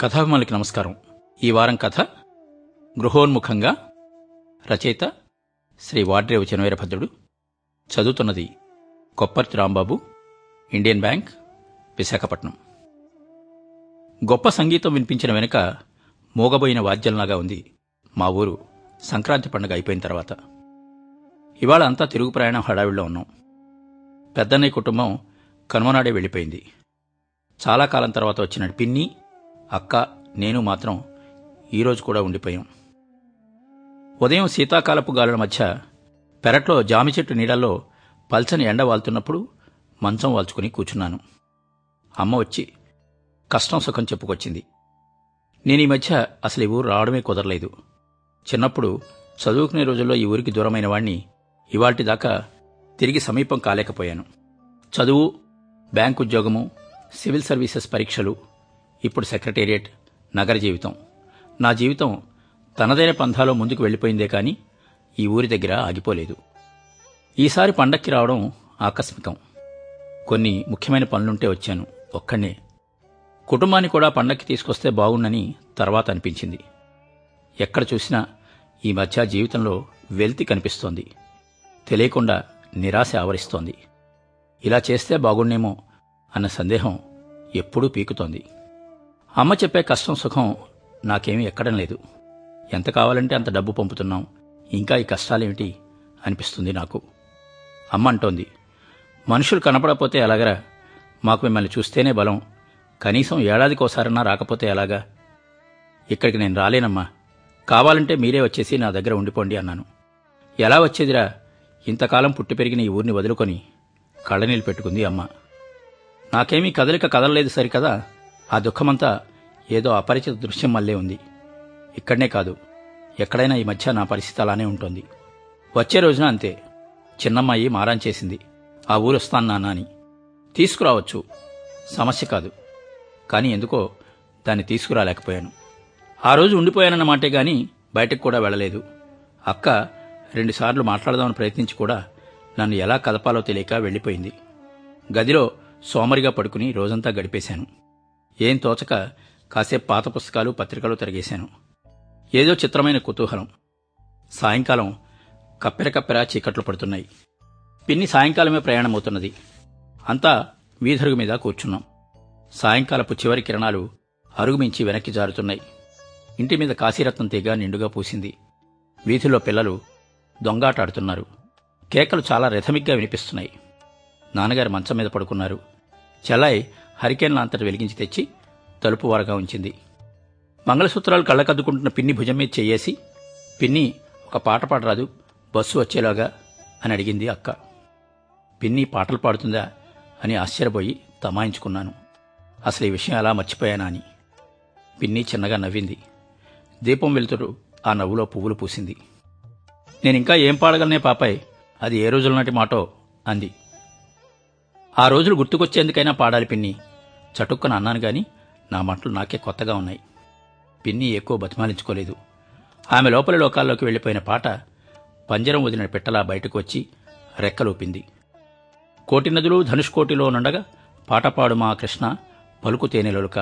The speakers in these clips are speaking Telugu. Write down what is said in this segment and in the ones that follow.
కథాభిమానులకి నమస్కారం. ఈ వారం కథ గృహోన్ముఖంగా రచయిత శ్రీ వాడ్రేవు చెనవీరభద్రుడు చదువుతున్నది కొప్పర్తి రాంబాబు ఇండియన్ బ్యాంక్ విశాఖపట్నం. గొప్ప సంగీతం వినిపించిన వెనుక మోగబోయిన వాద్యంలాగా ఉంది మా ఊరు సంక్రాంతి పండుగ అయిపోయిన తర్వాత. ఇవాళ అంతా తిరుగు ప్రయాణం హడావిడిలో ఉన్నాం. పెద్దన్నయ్య కుటుంబం కనుమనాడే వెళ్ళిపోయింది. చాలా కాలం తర్వాత వచ్చిన పిన్ని అక్క నేను మాత్రం ఈరోజు కూడా ఉండిపోయాం. ఉదయం శీతాకాలపు గాలుల మధ్య పెరట్లో జామి చెట్టు నీడల్లో పల్చని ఎండ వాళ్తున్నప్పుడు మంచం వాల్చుకుని కూర్చున్నాను. అమ్మ వచ్చి కష్టం సుఖం చెప్పుకొచ్చింది. నేను ఈ మధ్య అసలు ఈ ఊరు రావడమే కుదరలేదు. చిన్నప్పుడు చదువుకునే రోజుల్లో ఈ ఊరికి దూరమైన వాణ్ణి ఇవాటి దాకా తిరిగి సమీపం కాలేకపోయాను. చదువు బ్యాంకు ఉద్యోగము సివిల్ సర్వీసెస్ పరీక్షలు ఇప్పుడు సెక్రటేరియట్ నగర జీవితం. నా జీవితం తనదైన పంథాలో ముందుకు వెళ్ళిపోయిందే కానీ ఈ ఊరి దగ్గర ఆగిపోలేదు. ఈసారి పండక్కి రావడం ఆకస్మికం. కొన్ని ముఖ్యమైన పనులుంటే వచ్చాను. ఒక్కనే కుటుంబాన్ని కూడా పండక్కి తీసుకొస్తే బాగుండని తర్వాత అనిపించింది. ఎక్కడ చూసినా ఈ మధ్య జీవితంలో వెల్తి కనిపిస్తోంది. తెలియకుండా నిరాశ ఆవరిస్తోంది. ఇలా చేస్తే బాగుండేమో అన్న సందేహం ఎప్పుడూ పీకుతోంది. అమ్మ చెప్పే కష్టం సుఖం నాకేమీ ఎక్కడం లేదు. ఎంత కావాలంటే అంత డబ్బు పంపుతున్నాం. ఇంకా ఈ కష్టాలేమిటి అనిపిస్తుంది నాకు. అమ్మ అంటోంది మనుషులు కనపడపోతే ఎలాగరా? మాకు మిమ్మల్ని చూస్తేనే బలం. కనీసం ఏడాదికోసారన్నా రాకపోతే ఎలాగా? ఇక్కడికి నేను రాలేనమ్మా. కావాలంటే మీరే వచ్చేసి నా దగ్గర ఉండిపోండి అన్నాను. ఎలా వచ్చేదిరా? ఇంతకాలం పుట్టి పెరిగిన ఈ ఊరిని వదులుకొని కళ్ళనీళ్ళు పెట్టుకుంది అమ్మ. నాకేమీ కదలిక కదలలేదు సరికదా? ఆ దుఃఖమంతా ఏదో అపరిచిత దృశ్యం మళ్ళీ ఉంది. ఇక్కడనే కాదు ఎక్కడైనా ఈ మధ్య నా పరిస్థితి అలానే ఉంటుంది. వచ్చే రోజున అంతే చిన్నమ్మాయి మారాన్ చేసింది. ఆ ఊరు వస్తాను నాన్న అని తీసుకురావచ్చు సమస్య కాదు. కానీ ఎందుకో దాన్ని తీసుకురాలేకపోయాను. ఆ రోజు ఉండిపోయానన్న మాటే గాని బయటకు కూడా వెళ్ళలేదు. అక్క రెండుసార్లు మాట్లాడదామని ప్రయత్నించి కూడా నన్ను ఎలా కదపాలో తెలియక వెళ్ళిపోయింది. గదిలో సోమరిగా పడుకుని రోజంతా గడిపేశాను. ఏం తోచక కాసేపు పాత పుస్తకాలు పత్రికలు తిరిగేశాను. ఏదో చిత్రమైన కుతూహలం. సాయంకాలం కప్పెర కప్పెర చీకట్లు పడుతున్నాయి. పిన్ని సాయంకాలమే ప్రయాణమవుతున్నది. అంతా వీధరుగు మీద కూర్చున్నాం. సాయంకాలపు చివరి కిరణాలు అరుగుమించి వెనక్కి జారుతున్నాయి. ఇంటి మీద కాశీరత్నం తీగ నిండుగా పూసింది. వీధిలో పిల్లలు దొంగాటాడుతున్నారు. కేకలు చాలా రిథమిక్గా వినిపిస్తున్నాయి. నాన్నగారు మంచం మీద పడుకున్నారు. చెల్లాయి హరికేన్ అంతటి వెలిగించి తెచ్చి తలుపు వరగా ఉంచింది. మంగళసూత్రాలు కళ్ళకద్దుకుంటున్న పిన్ని భుజం మీద చేయేసి పిన్ని ఒక పాట పాడరాదు బస్సు వచ్చేలాగా అని అడిగింది అక్క. పిన్ని పాటలు పాడుతుందా? అని ఆశ్చర్యపోయి తమాయించుకున్నాను. అసలు ఈ విషయం అలా మర్చిపోయానా అని పిన్ని చిన్నగా నవ్వింది. దీపం వెలుతురు ఆ నవ్వులో పువ్వులు పూసింది. నేనింకా ఏం పాడగలనే పాపాయ్ అది ఏ రోజుల నాటి మాటో అంది. ఆ రోజులు గుర్తుకొచ్చేందుకైనా పాడాలి పిన్ని. చటుక్కున అన్నాను గాని నా మాటలు నాకే కొత్తగా ఉన్నాయి. పిన్ని ఎక్కువ బతిమాలించుకోలేదు. ఆమె లోపలి లోకాల్లోకి వెళ్ళిపోయిన పాట పంజరం వదిలిన పిట్టలా బయటకు వచ్చి రెక్కలూపింది. కోటి నదులు ధనుష్కోటిలో నుండగా పాట పాడు మా కృష్ణ పలుకు తేనెలొలుక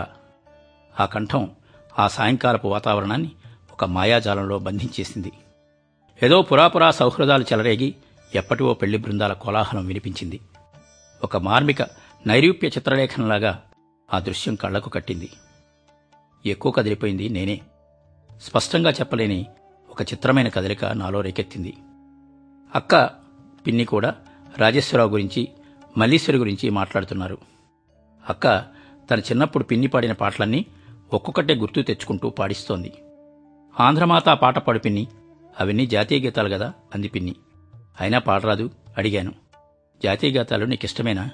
ఆ కంఠం ఆ సాయంకాలపు వాతావరణాన్ని ఒక మాయాజాలంలో బంధించేసింది. ఏదో పురాపురా సౌహృదాలు చెలరేగి ఎప్పటివో పెళ్ళి బృందాల కోలాహలం వినిపించింది. ఒక మార్మిక నైరూప్య చిత్రలేఖనంలాగా ఆ దృశ్యం కళ్ళకు కట్టింది. ఎక్కువ కదిలిపోయింది నేనే. స్పష్టంగా చెప్పలేని ఒక చిత్రమైన కదలిక నాలో రేకెత్తింది. అక్క పిన్ని కూడా రాజేశ్వరరావు గురించి మల్లీశ్వరి గురించి మాట్లాడుతున్నారు. అక్క తన చిన్నప్పుడు పిన్ని పాడిన పాటలన్నీ ఒక్కొక్కటే గుర్తు తెచ్చుకుంటూ పాడిస్తోంది. ఆంధ్రమాత ఆ పాట పాడు పిన్ని అవన్నీ జాతీయ గీతాలు కదా అంది పిన్ని. అయినా పాడరాదు అడిగాను. జాతీయ గీతాలు నీకిష్టమేనా?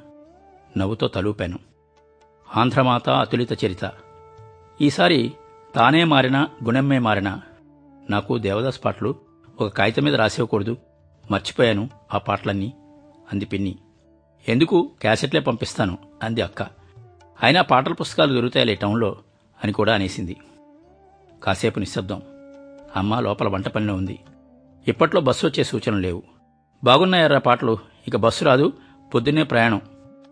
నవ్వుతో తలూపాను. ఆంధ్రమాత అతులిత చరిత. ఈసారి తానే మారినా గుణమ్మే మారినా నాకు దేవదాస్ పాటలు ఒక కాగితం మీద రాసివ్వకూడదు. మర్చిపోయాను ఆ పాటలన్నీ అంది పిన్ని. ఎందుకు? క్యాసెట్లే పంపిస్తాను అంది అక్క. అయినా పాటల పుస్తకాలు దొరుకుతాయిలే టౌన్లో అని కూడా అనేసింది. కాసేపు నిశ్శబ్దం. అమ్మ లోపల వంట పనిలో ఉంది. ఇప్పట్లో బస్సు వచ్చే సూచనలు లేవు. బాగున్నాయర్రా పాటలు? ఇక బస్సు రాదు పొద్దున్నే ప్రయాణం.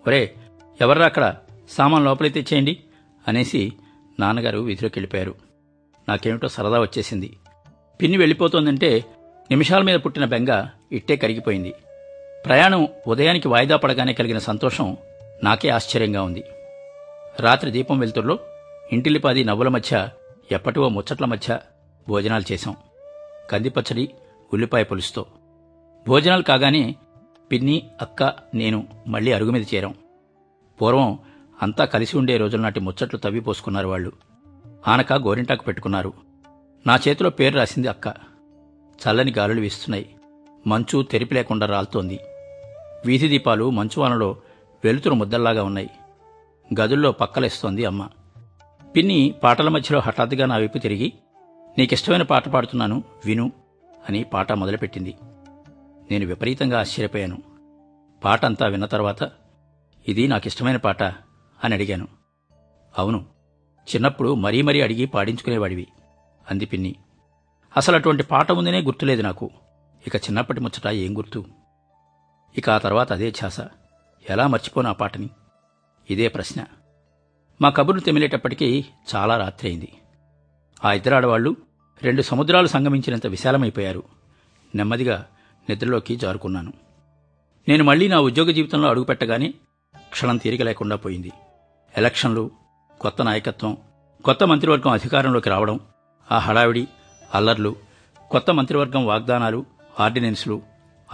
ఒరే ఎవర్రా అక్కడ? సామాన్ లోపలి తెచ్చేయండి అనేసి నాన్నగారు వీధిలోకి వెళ్ళిపోయారు. నాకేమిటో సరదా వచ్చేసింది. పిన్ని వెళ్ళిపోతోందంటే నిమిషాల మీద పుట్టిన బెంగ ఇట్టే కరిగిపోయింది. ప్రయాణం ఉదయానికి వాయిదా పడగానే కలిగిన సంతోషం నాకే ఆశ్చర్యంగా ఉంది. రాత్రి దీపం వెలుతురులో ఇంటిలిపాది నవ్వుల మధ్య ఎప్పటివో ముచ్చట్ల మధ్య భోజనాలు చేశాం. కందిపచ్చడి ఉల్లిపాయ పులుసుతో. భోజనాలు కాగానే పిన్ని అక్క నేను మళ్ళీ అరుగు మీద చేరాం. పూర్వం అంతా కలిసి ఉండే రోజుల నాటి ముచ్చట్లు తవ్విపోసుకున్నారు వాళ్ళు. ఆనక గోరింటాకు పెట్టుకున్నారు. నా చేతిలో పేరు రాసింది అక్క. చల్లని గాలులు వీస్తున్నాయి. మంచు తెరిపి లేకుండా రాలుతోంది. వీధి దీపాలు మంచువానలో వెలుతురు ముద్దల్లాగా ఉన్నాయి. గదుల్లో పక్కలేస్తోంది అమ్మ. పిన్ని పాటల మధ్యలో హఠాత్తుగా నా వైపు తిరిగి నీకిష్టమైన పాట పాడుతున్నాను విను అని పాట మొదలుపెట్టింది. నేను విపరీతంగా ఆశ్చర్యపోయాను. పాట అంతా విన్న తర్వాత ఇది నాకిష్టమైన పాట అని అడిగాను. అవును. చిన్నప్పుడు మరీ మరీ అడిగి పాడించుకునేవాడివి అంది పిన్ని. అసలు అటువంటి పాట ఉందనే గుర్తులేదు నాకు. ఇక చిన్నప్పటి ముచ్చట ఏం గుర్తు? ఇక ఆ తర్వాత అదే ఛాస. ఎలా మర్చిపోను ఆ పాటని? ఇదే ప్రశ్న. మా కబుర్లు తెమిలేటప్పటికీ చాలా రాత్రి అయింది ఆ ఇద్దరు ఆడవాళ్ళు రెండు సముద్రాలు సంగమించినంత విశాలమైపోయారు. నెమ్మదిగా నిద్రలోకి జారుకున్నాను. నేను మళ్ళీ నా ఉద్యోగ జీవితంలో అడుగుపెట్టగానే క్షణం తీరిక లేకుండా పోయింది. ఎలక్షన్లు కొత్త నాయకత్వం కొత్త మంత్రివర్గం అధికారంలోకి రావడం ఆ హడావిడి అల్లర్లు కొత్త మంత్రివర్గం వాగ్దానాలు ఆర్డినెన్స్లు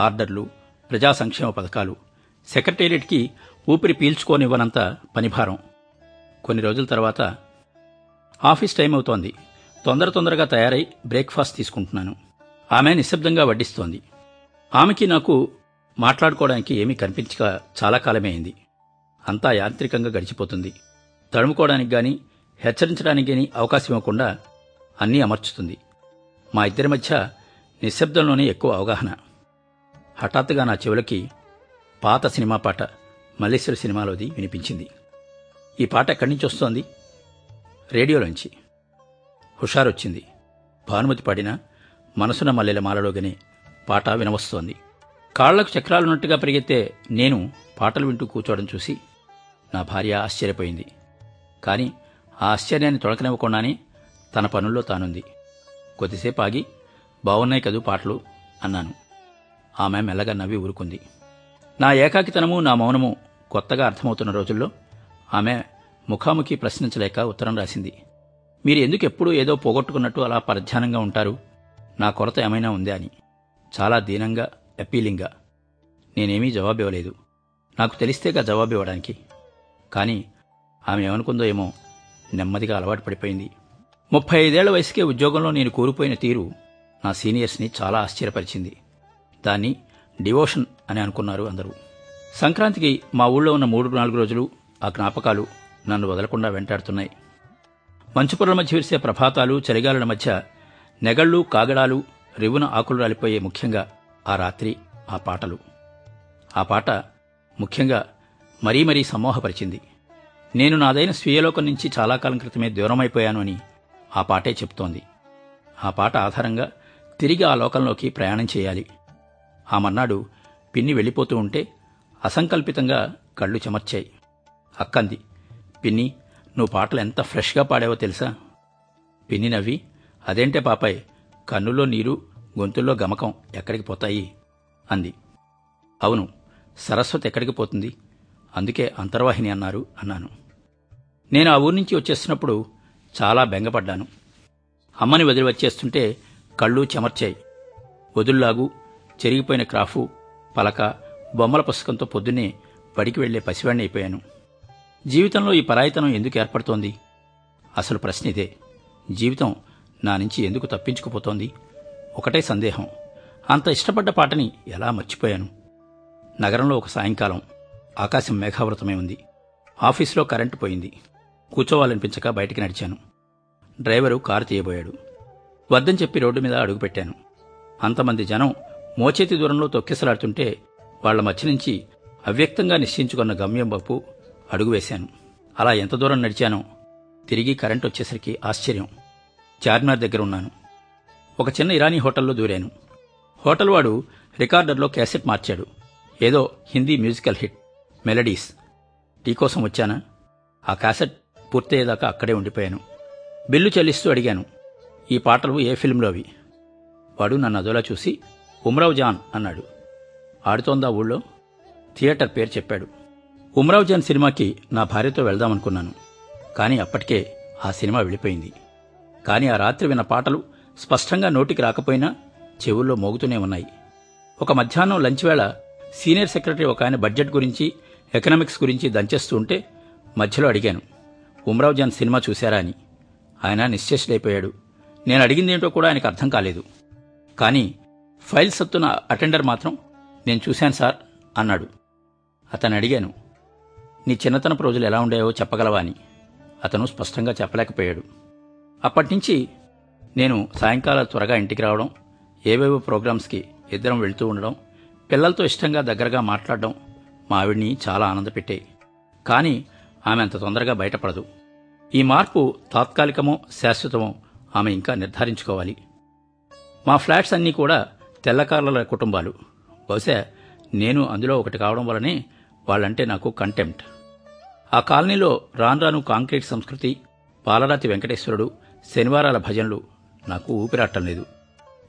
ఆర్డర్లు ప్రజా సంక్షేమ పథకాలు సెక్రటేరియట్కి ఊపిరి పీల్చుకోనివ్వనంత పనిభారం. కొన్ని రోజుల తర్వాత ఆఫీస్ టైం అవుతోంది. తొందర తొందరగా తయారై బ్రేక్ఫాస్ట్ తీసుకుంటున్నాను. ఆమె నిశ్శబ్దంగా వడ్డిస్తోంది. ఆమెకి నాకు మాట్లాడుకోవడానికి ఏమీ కనిపించక చాలా కాలమే అయింది. అంతా యాంత్రికంగా గడిచిపోతుంది. తడుముకోవడానికి గాని హెచ్చరించడానికి గాని అవకాశం ఇవ్వకుండా అన్నీ అమర్చుతుంది. మా ఇద్దరి మధ్య నిశ్శబ్దంలోనే ఎక్కువ అవగాహన. హఠాత్తుగా నా చెవులకి పాత సినిమా పాట మల్లేశ్వర సినిమాలోది వినిపించింది. ఈ పాట ఎక్కడి నుంచి వస్తోంది? రేడియోలోంచి. హుషారొచ్చింది. భానుమతి పాడిన మనసున మల్లెల మాలలోగానే పాట వినవస్తోంది. కాళ్ళకు చక్రాలున్నట్టుగా పరిగెత్తే నేను పాటలు వింటూ కూర్చోవడం చూసి నా భార్య ఆశ్చర్యపోయింది. కాని ఆ ఆశ్చర్యాన్ని తొడకనివ్వకుండానే తన పనుల్లో తానుంది. కొద్దిసేపు ఆగి బాగున్నాయి కదూ పాటలు అన్నాను. ఆమె మెల్లగా నవ్వి ఊరుకుంది. నా ఏకాకితనము నా మౌనము కొత్తగా అర్థమవుతున్న రోజుల్లో ఆమె ముఖాముఖి ప్రశ్నించలేక ఉత్తరం రాసింది. మీరు ఎందుకు ఎప్పుడూ ఏదో పోగొట్టుకున్నట్టు అలా పరధ్యానంగా ఉంటారు? నా కొరత ఏమైనా ఉందా? అని. చాలా దీనంగా అపీలింగ్గా. నేనేమీ జవాబివ్వలేదు. నాకు తెలిస్తేగా జవాబు ఇవ్వడానికి కానీ ఆమె ఏమనుకుందో ఏమో నెమ్మదిగా అలవాటు పడిపోయింది. ముప్పై ఐదేళ్ళ వయసుకే ఉద్యోగంలో నేను కూలిపోయిన తీరు నా సీనియర్స్ని చాలా ఆశ్చర్యపరిచింది. దాన్ని డివోషన్ అని అనుకున్నారు అందరూ. సంక్రాంతికి మా ఊళ్ళో ఉన్న మూడు నాలుగు రోజులు ఆ జ్ఞాపకాలు నన్ను వదలకుండా వెంటాడుతున్నాయి. మంచుపొరల మధ్య విరిసే ప్రభాతాలు చలిగాలుల మధ్య నెగళ్ళు కాగడాలు రివున ఆకులు రాలిపోయే ముఖ్యంగా ఆ రాత్రి ఆ పాటలు. ఆ పాట ముఖ్యంగా మరీ మరీ సమ్మోహపరిచింది నేను నాదైన స్వీయలోకం నుంచి చాలా కాలం క్రితమే దూరమైపోయాను అని ఆ పాటే చెప్తోంది. ఆ పాట ఆధారంగా తిరిగి ఆ లోకంలోకి ప్రయాణం చేయాలి. ఆ మర్నాడు పిన్ని వెళ్ళిపోతూ ఉంటే అసంకల్పితంగా కళ్ళు చెమర్చాయి. అక్కంది పిన్ని నువ్వు పాటలు ఎంత ఫ్రెష్గా పాడావో తెలుసా పిన్ని నవ్వి అదేంటే పాపాయ్ కన్నుల్లో నీరు గొంతుల్లో గమకం ఎక్కడికి పోతాయి? అంది. అవును సరస్వతి ఎక్కడికి పోతుంది? అందుకే అంతర్వాహిని అన్నారు అన్నాను. నేను ఆ ఊరి నుంచి వచ్చేస్తున్నప్పుడు చాలా బెంగపడ్డాను. అమ్మని వదిలి వచ్చేస్తుంటే కళ్ళు చెమర్చాయి. వదుల్లాగు చెరిగిపోయిన క్రాఫు పలక బొమ్మల పుస్తకంతో పొద్దున్నే బడికి వెళ్ళే పసివాణ్ణి అయిపోయాను. జీవితంలో ఈ పరాయితనం ఎందుకు ఏర్పడుతోంది? అసలు ప్రశ్న ఇదే. జీవితం నా నుంచి ఎందుకు తప్పించుకుపోతోంది? ఒకటే సందేహం. అంత ఇష్టపడ్డ పాటని ఎలా మర్చిపోయాను? నగరంలో ఒక సాయంకాలం ఆకాశం మేఘావృతమై ఉంది. ఆఫీసులో కరెంటు పోయింది. కూర్చోవాలనిపించక బయటికి నడిచాను. డ్రైవరు కారు తీయబోయాడు. వద్దని చెప్పి రోడ్డు మీద అడుగుపెట్టాను అంతమంది జనం మోచేతి దూరంలో తొక్కిసలాడుతుంటే వాళ్ళ మధ్య నుంచి అవ్యక్తంగా నిశ్చయించుకున్న గమ్యం వైపు అడుగు వేశాను. అలా ఎంత దూరం నడిచానో తిరిగి కరెంట్ వచ్చేసరికి ఆశ్చర్యం. చార్మినార్ దగ్గర ఉన్నాను ఒక చిన్న ఇరానీ హోటల్లో దూరాను. హోటల్ వాడు రికార్డర్లో క్యాసెట్ మార్చాడు. ఏదో Hindi musical hit. Melodies. Tea కోసం వచ్చానా? ఆ క్యాసెట్ పూర్తయ్యేదాకా అక్కడే ఉండిపోయాను. బిల్లు చెల్లిస్తూ అడిగాను. ఈ పాటలు ఏ ఫిల్మ్లో అవి? వాడు నన్ను అదోలా చూసి ఉమ్రావ్ జాన్ అన్నాడు. ఆడుతోందా ఊళ్ళో? థియేటర్ పేరు చెప్పాడు. ఉమ్రావ్ జాన్ సినిమాకి నా భార్యతో వెళ్దామనుకున్నాను. కానీ అప్పటికే ఆ సినిమా వెళ్ళిపోయింది. కానీ ఆ రాత్రి విన్న పాటలు స్పష్టంగా నోటికి రాకపోయినా చెవుల్లో మోగుతూనే ఉన్నాయి. ఒక మధ్యాహ్నం లంచ్ వేళ సీనియర్ సెక్రటరీ ఒక ఆయన బడ్జెట్ గురించి ఎకనామిక్స్ గురించి దంచేస్తూ ఉంటే మధ్యలో అడిగాను ఉమ్రావ్ జాన్ సినిమా చూశారా? అని. ఆయన నిశ్చేష్డైపోయాడు నేను అడిగిందేంటో కూడా ఆయనకు అర్థం కాలేదు. కానీ ఫైల్ సత్తున అటెండర్ మాత్రం నేను చూశాను సార్ అన్నాడు. అతను అడిగాను నీ చిన్నతనపు రోజులు ఎలా ఉండేవో చెప్పగలవా? అని. అతను స్పష్టంగా చెప్పలేకపోయాడు. అప్పటినుంచి నేను సాయంకాలం త్వరగా ఇంటికి రావడం ఏవేవో ప్రోగ్రామ్స్కి ఇద్దరం వెళ్తూ ఉండడం పిల్లలతో ఇష్టంగా దగ్గరగా మాట్లాడడం మా ఆవిడ్ని చాలా ఆనందపెట్టాయి. కానీ ఆమె అంత తొందరగా బయటపడదు. ఈ మార్పు తాత్కాలికమో శాశ్వతమో ఆమె ఇంకా నిర్ధారించుకోవాలి. మా ఫ్లాట్స్ అన్నీ కూడా తెల్లకార్ల కుటుంబాలు. బహుశా నేను అందులో ఒకటి కావడం వలనే వాళ్ళంటే నాకు కంటెంప్ట్. ఆ కాలనీలో రాను రాను కాంక్రీట్ సంస్కృతి పాలరాతి వెంకటేశ్వరుడు శనివారాల భజనలు నాకు ఊపిరాటం లేదు.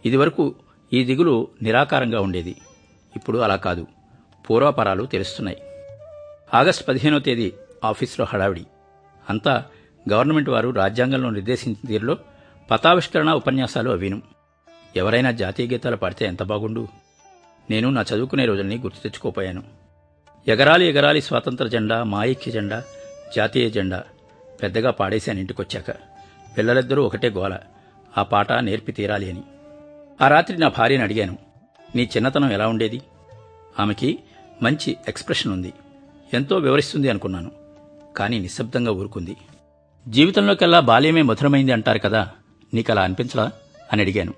ఇదివరకు ఈ దిగులు నిరాకారంగా ఉండేది. ఇప్పుడు అలా కాదు. పూర్వాపరాలు తెలుస్తున్నాయి. ఆగస్టు పదిహేనో తేదీ ఆఫీసులో హడావిడి. అంతా గవర్నమెంట్ వారు రాజ్యాంగంలో నిర్దేశించిన తీరులో పతావిష్కరణ ఉపన్యాసాలు అవిను. ఎవరైనా జాతీయ గీతాలు పాడితే ఎంత బాగుండు? నేను నా చదువుకునే రోజుల్ని గుర్తు తెచ్చుకోపోయాను. ఎగరాలి ఎగరాలి స్వాతంత్ర జెండా మాయిక్య జెండా జాతీయ జెండా పెద్దగా పాడేశాను ఇంటికొచ్చాక. పిల్లలిద్దరూ ఒకటే గోల. ఆ పాట నేర్పి తీరాలి అని. ఆ రాత్రి నా భార్యను అడిగాను. నీ చిన్నతనం ఎలా ఉండేది? ఆమెకి మంచి ఎక్స్ప్రెషన్ ఉంది. ఎంతో వివరిస్తుంది అనుకున్నాను. కానీ నిశ్శబ్దంగా ఊరుకుంది. జీవితంలోకెల్లా బాల్యమే మధురమైంది అంటారు కదా నీకలా అనిపించలా? అని అడిగాను.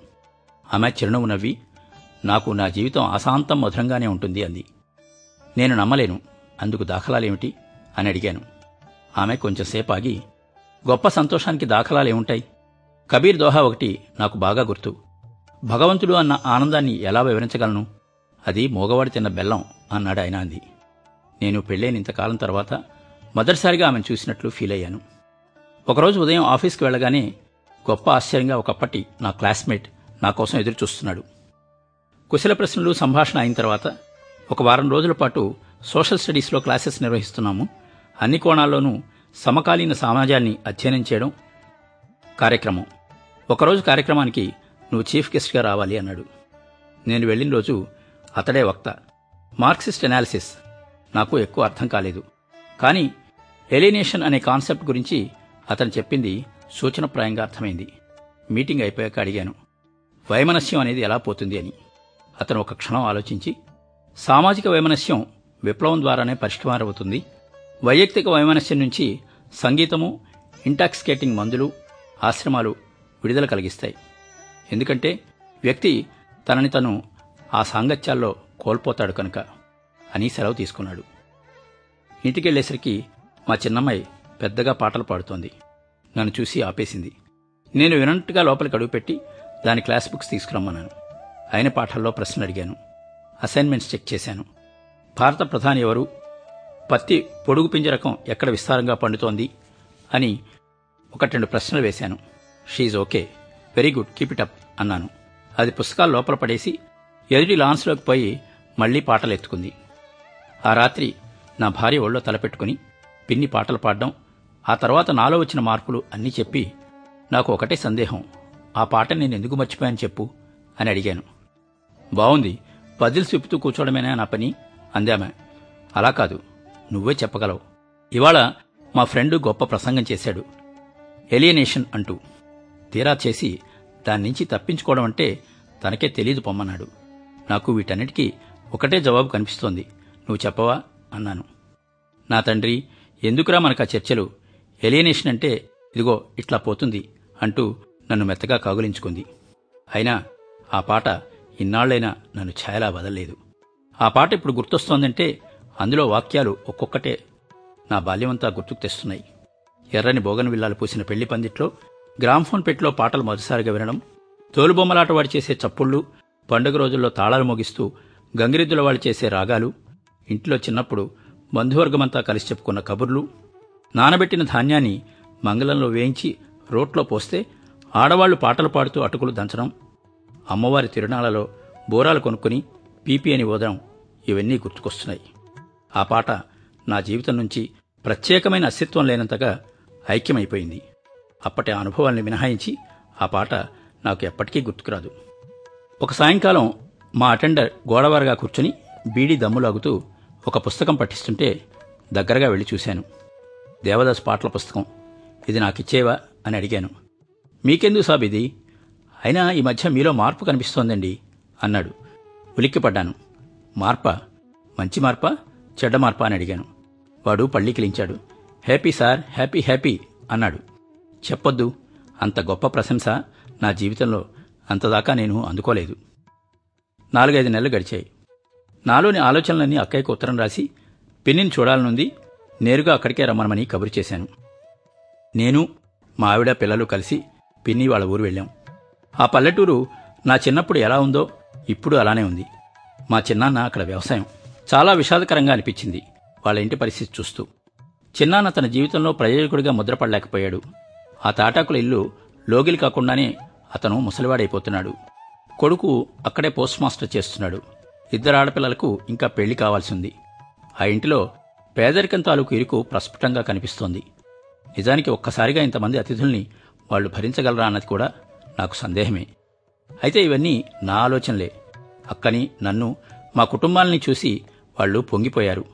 ఆమె చిరునవ్వు నవ్వి నాకు నా జీవితం అశాంతం మధురంగానే ఉంటుంది అంది. నేను నమ్మలేను అందుకు దాఖలాలేమిటి? అని అడిగాను. ఆమె కొంచెంసేపు ఆగి గొప్ప సంతోషానికి దాఖలాలేముంటాయి? కబీర్ దోహా ఒకటి నాకు బాగా గుర్తు. భగవంతుడు అన్న ఆనందాన్ని ఎలా వివరించగలను? అది మోగవాడి తిన్న బెల్లం అన్నాడు ఆయన అంది. నేను పెళ్ళైన ఇంతకాలం తర్వాత మొదటిసారిగా ఆమెను చూసినట్లు ఫీల్ అయ్యాను. ఒకరోజు ఉదయం ఆఫీస్కి వెళ్ళగానే గొప్ప ఆశ్చర్యంగా ఒకప్పటి నా క్లాస్మేట్ నా కోసం ఎదురు చూస్తున్నాడు. కుశల ప్రశ్నలు సంభాషణ అయిన తర్వాత ఒక వారం రోజుల పాటు సోషల్ స్టడీస్లో క్లాసెస్ నిర్వహిస్తున్నాము. అన్ని కోణాల్లోనూ సమకాలీన సమాజాన్ని అధ్యయనం చేయడం కార్యక్రమం. ఒకరోజు కార్యక్రమానికి నువ్వు చీఫ్ గెస్ట్గా రావాలి అన్నాడు. నేను వెళ్ళిన రోజు అతడే వక్త. మార్క్సిస్ట్ అనాలిసిస్ నాకు ఎక్కువ అర్థం కాలేదు. కానీ ఎలినేషన్ అనే కాన్సెప్ట్ గురించి అతను చెప్పింది సూచనప్రాయంగా అర్థమైంది. మీటింగ్ అయిపోయాక అడిగాను వైమనస్యం అనేది ఎలా పోతుంది? అని. అతను ఒక క్షణం ఆలోచించి సామాజిక వైమనస్యం విప్లవం ద్వారానే పరిష్కారమవుతుంది. వైయక్తిక వైమనస్యం నుంచి సంగీతము ఇంటాక్సికేటింగ్ మందులు ఆశ్రమాలు విడుదల కలిగిస్తాయి. ఎందుకంటే వ్యక్తి తనని తను ఆ సాంగత్యాల్లో కోల్పోతాడు కనుక అని సెలవు తీసుకున్నాడు. ఇంటికెళ్ళేసరికి మా చిన్నమ్మాయి పెద్దగా పాటలు పాడుతోంది. నన్ను చూసి ఆపేసింది. నేను వినట్టుగా లోపలికి అడుగుపెట్టి దాని క్లాస్ బుక్స్ తీసుకురమ్మన్నాను. అయిన పాఠాల్లో ప్రశ్నలు అడిగాను. అసైన్మెంట్స్ చెక్ చేశాను. భారత ప్రధాని ఎవరు? పత్తి పొడుగు పింజరకం ఎక్కడ విస్తారంగా పండుతోంది అని ఒకటెండు రెండు ప్రశ్నలు వేశాను. She's okay very good keep it up అన్నాను. అది పుస్తకాలు లోపల పడేసి ఎదుటి లాన్స్లోకి పోయి మళ్ళీ పాటలు ఎత్తుకుంది. ఆ రాత్రి నా భార్య ఒళ్ళో తలపెట్టుకుని పిన్ని పాటలు పాడడం ఆ తర్వాత నాలో వచ్చిన మార్పులు అన్నీ చెప్పి నాకు ఒకటే సందేహం. ఆ పాట నేను ఎందుకు మర్చిపోయాను చెప్పు అని అడిగాను. బావుంది. పజిల్స్ విప్పుతూ కూర్చోవడమేనా నా పని? అందామె. అలా కాదు. నువ్వే చెప్పగలవు. ఇవాళ మా ఫ్రెండ్ గొప్ప ప్రసంగం చేశాడు. ఎలియనేషన్ అంటూ. తీరా చేసి దాని నుంచి తప్పించుకోవడం అంటే తనకే తెలీదు పొమ్మన్నాడు. నాకు వీటన్నిటికీ ఒకటే జవాబు కనిపిస్తోంది. నువ్వు చెప్పవా? అన్నాను. నా తండ్రి ఎందుకురా మనకు ఆ చర్చలు? ఎలియనేషన్ అంటే ఇదిగో ఇట్లా పోతుంది అంటూ నన్ను మెత్తగా కాగులించుకుంది. అయినా ఆ పాట ఇన్నాళ్ళైనా నన్ను ఛాయలా వదలలేదు. ఆ పాట ఇప్పుడు గుర్తొస్తోందంటే అందులో వాక్యాలు ఒక్కొక్కటే నా బాల్యమంతా గుర్తుకు తెస్తున్నాయి. ఎర్రని బోగన్విల్లాలు పూసిన పెళ్ళి పందిట్లో గ్రామ్ఫోన్ పెట్టిలో పాటలు మొదటిసారిగా వినడం తోలుబొమ్మలాట వాడి చేసే చప్పుళ్ళు పండుగ రోజుల్లో తాళాలు మోగిస్తూ గంగిరెద్దుల వాళ్ళు చేసే రాగాలు ఇంట్లో చిన్నప్పుడు బంధువర్గమంతా కలిసి చెప్పుకున్న కబుర్లు నానబెట్టిన ధాన్యాన్ని మంగళంలో వేయించి రోట్లో పోస్తే ఆడవాళ్ళు పాటలు పాడుతూ అటుకులు దంచడం అమ్మవారి తిరునాళ్ళలో బోరాలు కొనుక్కుని పీపీ అని ఓదడం ఇవన్నీ గుర్తుకొస్తున్నాయి. ఆ పాట నా జీవితం నుంచి ప్రత్యేకమైన అస్తిత్వం లేనంతగా ఐక్యమైపోయింది. అప్పటి ఆ అనుభవాల్ని మినహాయించి ఆ పాట నాకు ఎప్పటికీ గుర్తుకురాదు. ఒక సాయంకాలం మా అటెండర్ గోడవారగా కూర్చుని బీడీ దమ్ములాగుతూ ఒక పుస్తకం పఠిస్తుంటే దగ్గరగా వెళ్ళి చూశాను. దేవదాస్ పాటల పుస్తకం. ఇది నాకిచ్చేవా అని అడిగాను. మీకెందుకు సాబ్ ఇది? అయినా ఈ మధ్య మీలో మార్పు కనిపిస్తోందండి అన్నాడు. ఉలిక్కిపడ్డాను. మార్ప? మంచి మార్పా? చెడ్డ మార్పా అని అడిగాను. వాడు పళ్ళికిలించాడు హ్యాపీ సార్ హ్యాపీ హ్యాపీ అన్నాడు. చెప్పొద్దు. అంత గొప్ప ప్రశంస నా జీవితంలో అంతదాకా నేను అందుకోలేదు. నాలుగైదు నెలలు గడిచాయి. నాలోని ఆలోచనలన్నీ అక్కయ్యకు ఉత్తరం రాసి పిన్నిని చూడాలనుంది. నేరుగా అక్కడికే రమ్మనమని కబురు చేశాను. నేను మా ఆవిడ పిల్లలు కలిసి పిన్ని వాళ్ళ ఊరు వెళ్ళాం. ఆ పల్లెటూరు నా చిన్నప్పుడు ఎలా ఉందో ఇప్పుడు అలానే ఉంది. మా చిన్నాన్న అక్కడ వ్యవసాయం. చాలా విషాదకరంగా అనిపించింది వాళ్ళ ఇంటి పరిస్థితి చూస్తూ. చిన్నాన్న తన జీవితంలో ప్రయోజకుడిగా ముద్రపడలేకపోయాడు. ఆ తాటాకుల ఇల్లు లోగిలి కాకుండానే అతను ముసలివాడైపోతున్నాడు. కొడుకు అక్కడే పోస్ట్ మాస్టర్ చేస్తున్నాడు. ఇద్దరు ఆడపిల్లలకు ఇంకా పెళ్ళి కావాల్సింది. ఆ ఇంటిలో పేదరికం తాలూకు ఇరుకు ప్రస్ఫుటంగా కనిపిస్తోంది. నిజానికి ఒక్కసారిగా ఇంతమంది అతిథుల్ని వాళ్ళు భరించగలరా అన్నది కూడా నాకు సందేహమే. అయితే ఇవన్నీ నా ఆలోచనలే. అక్కని నన్ను మా కుటుంబాలని చూసి వాళ్ళు పొంగిపోయారు.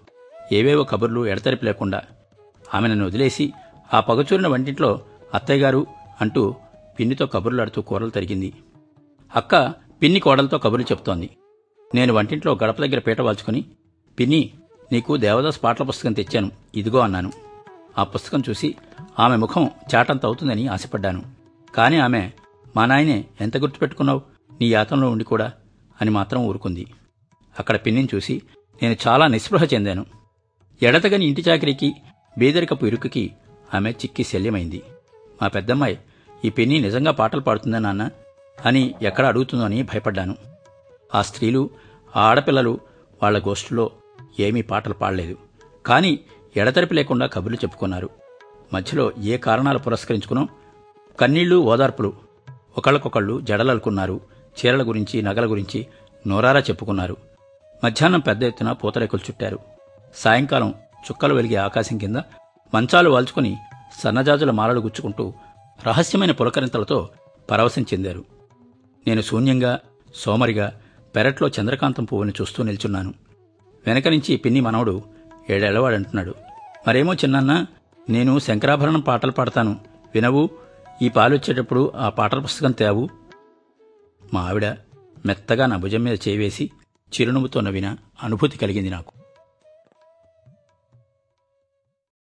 ఏవేవో కబుర్లు ఎడతెరిపి లేకుండా ఆమె నన్ను వదిలేసి ఆ పగచూరిన వంటింట్లో అత్తయ్యగారు అంటూ పిన్నితో కబుర్లాడుతూ కూరలు తరిగింది. అక్క పిన్ని కోడలతో కబుర్లు చెప్తోంది. నేను వంటింట్లో గడప దగ్గర పీట వాల్చుకుని పిన్ని నీకు దేవదాస్ పాటల పుస్తకం తెచ్చాను. ఇదిగో అన్నాను. ఆ పుస్తకం చూసి ఆమె ముఖం చాటంత అవుతుందని ఆశపడ్డాను. కాని ఆమె మా నాయనే ఎంత గుర్తుపెట్టుకున్నావు? నీ యాతంలో ఉండి కూడా అని మాత్రం ఊరుకుంది. అక్కడ పిన్నిని చూసి నేను చాలా నిస్పృహ చెందాను. ఎడతగని ఇంటి చాకరీకి బీదరికపు ఇరుకుకి ఆమె చిక్కి శల్యమైంది. మా పెద్దమ్మాయి ఈ పెన్ని నిజంగా పాటలు పాడుతుందా నాన్న అని ఎక్కడ అడుగుతుందో అని భయపడ్డాను. ఆ స్త్రీలు ఆ ఆడపిల్లలు వాళ్ళ గోష్ఠిలో ఏమీ పాటలు పాడలేదు. కానీ ఎడతెరిపి లేకుండా కబుర్లు చెప్పుకున్నారు. మధ్యలో ఏ కారణాలు పురస్కరించుకునో కన్నీళ్ళు ఓదార్పులు. ఒకళ్ళకొకళ్ళు జడలనుకున్నారు చీరల గురించి నగల గురించి నోరారా చెప్పుకున్నారు. మధ్యాహ్నం పెద్ద ఎత్తున పూతరేకులు చుట్టారు. సాయంకాలం చుక్కలు వెలిగే ఆకాశం కింద మంచాలు వాల్చుకుని సన్నజాజుల మాలలు గుచ్చుకుంటూ రహస్యమైన పులకరింతలతో పరవశం చెందారు. నేను శూన్యంగా సోమరిగా పెరట్లో చంద్రకాంతం పువ్వుని చూస్తూ నిల్చున్నాను. వెనక నుంచి పిన్ని మనవడు ఏడేళ్ళవాడంటున్నాడు. మరేమో చిన్నన్న నేను శంకరాభరణం పాటలు పాడతాను. వినవు ఈ పాలొచ్చేటప్పుడు ఆ పాటల పుస్తకం తేవు. మా ఆవిడ మెత్తగా నా భుజం మీద చేవేసి చిరునవ్వుతో నవ్విన అనుభూతి కలిగింది నాకు.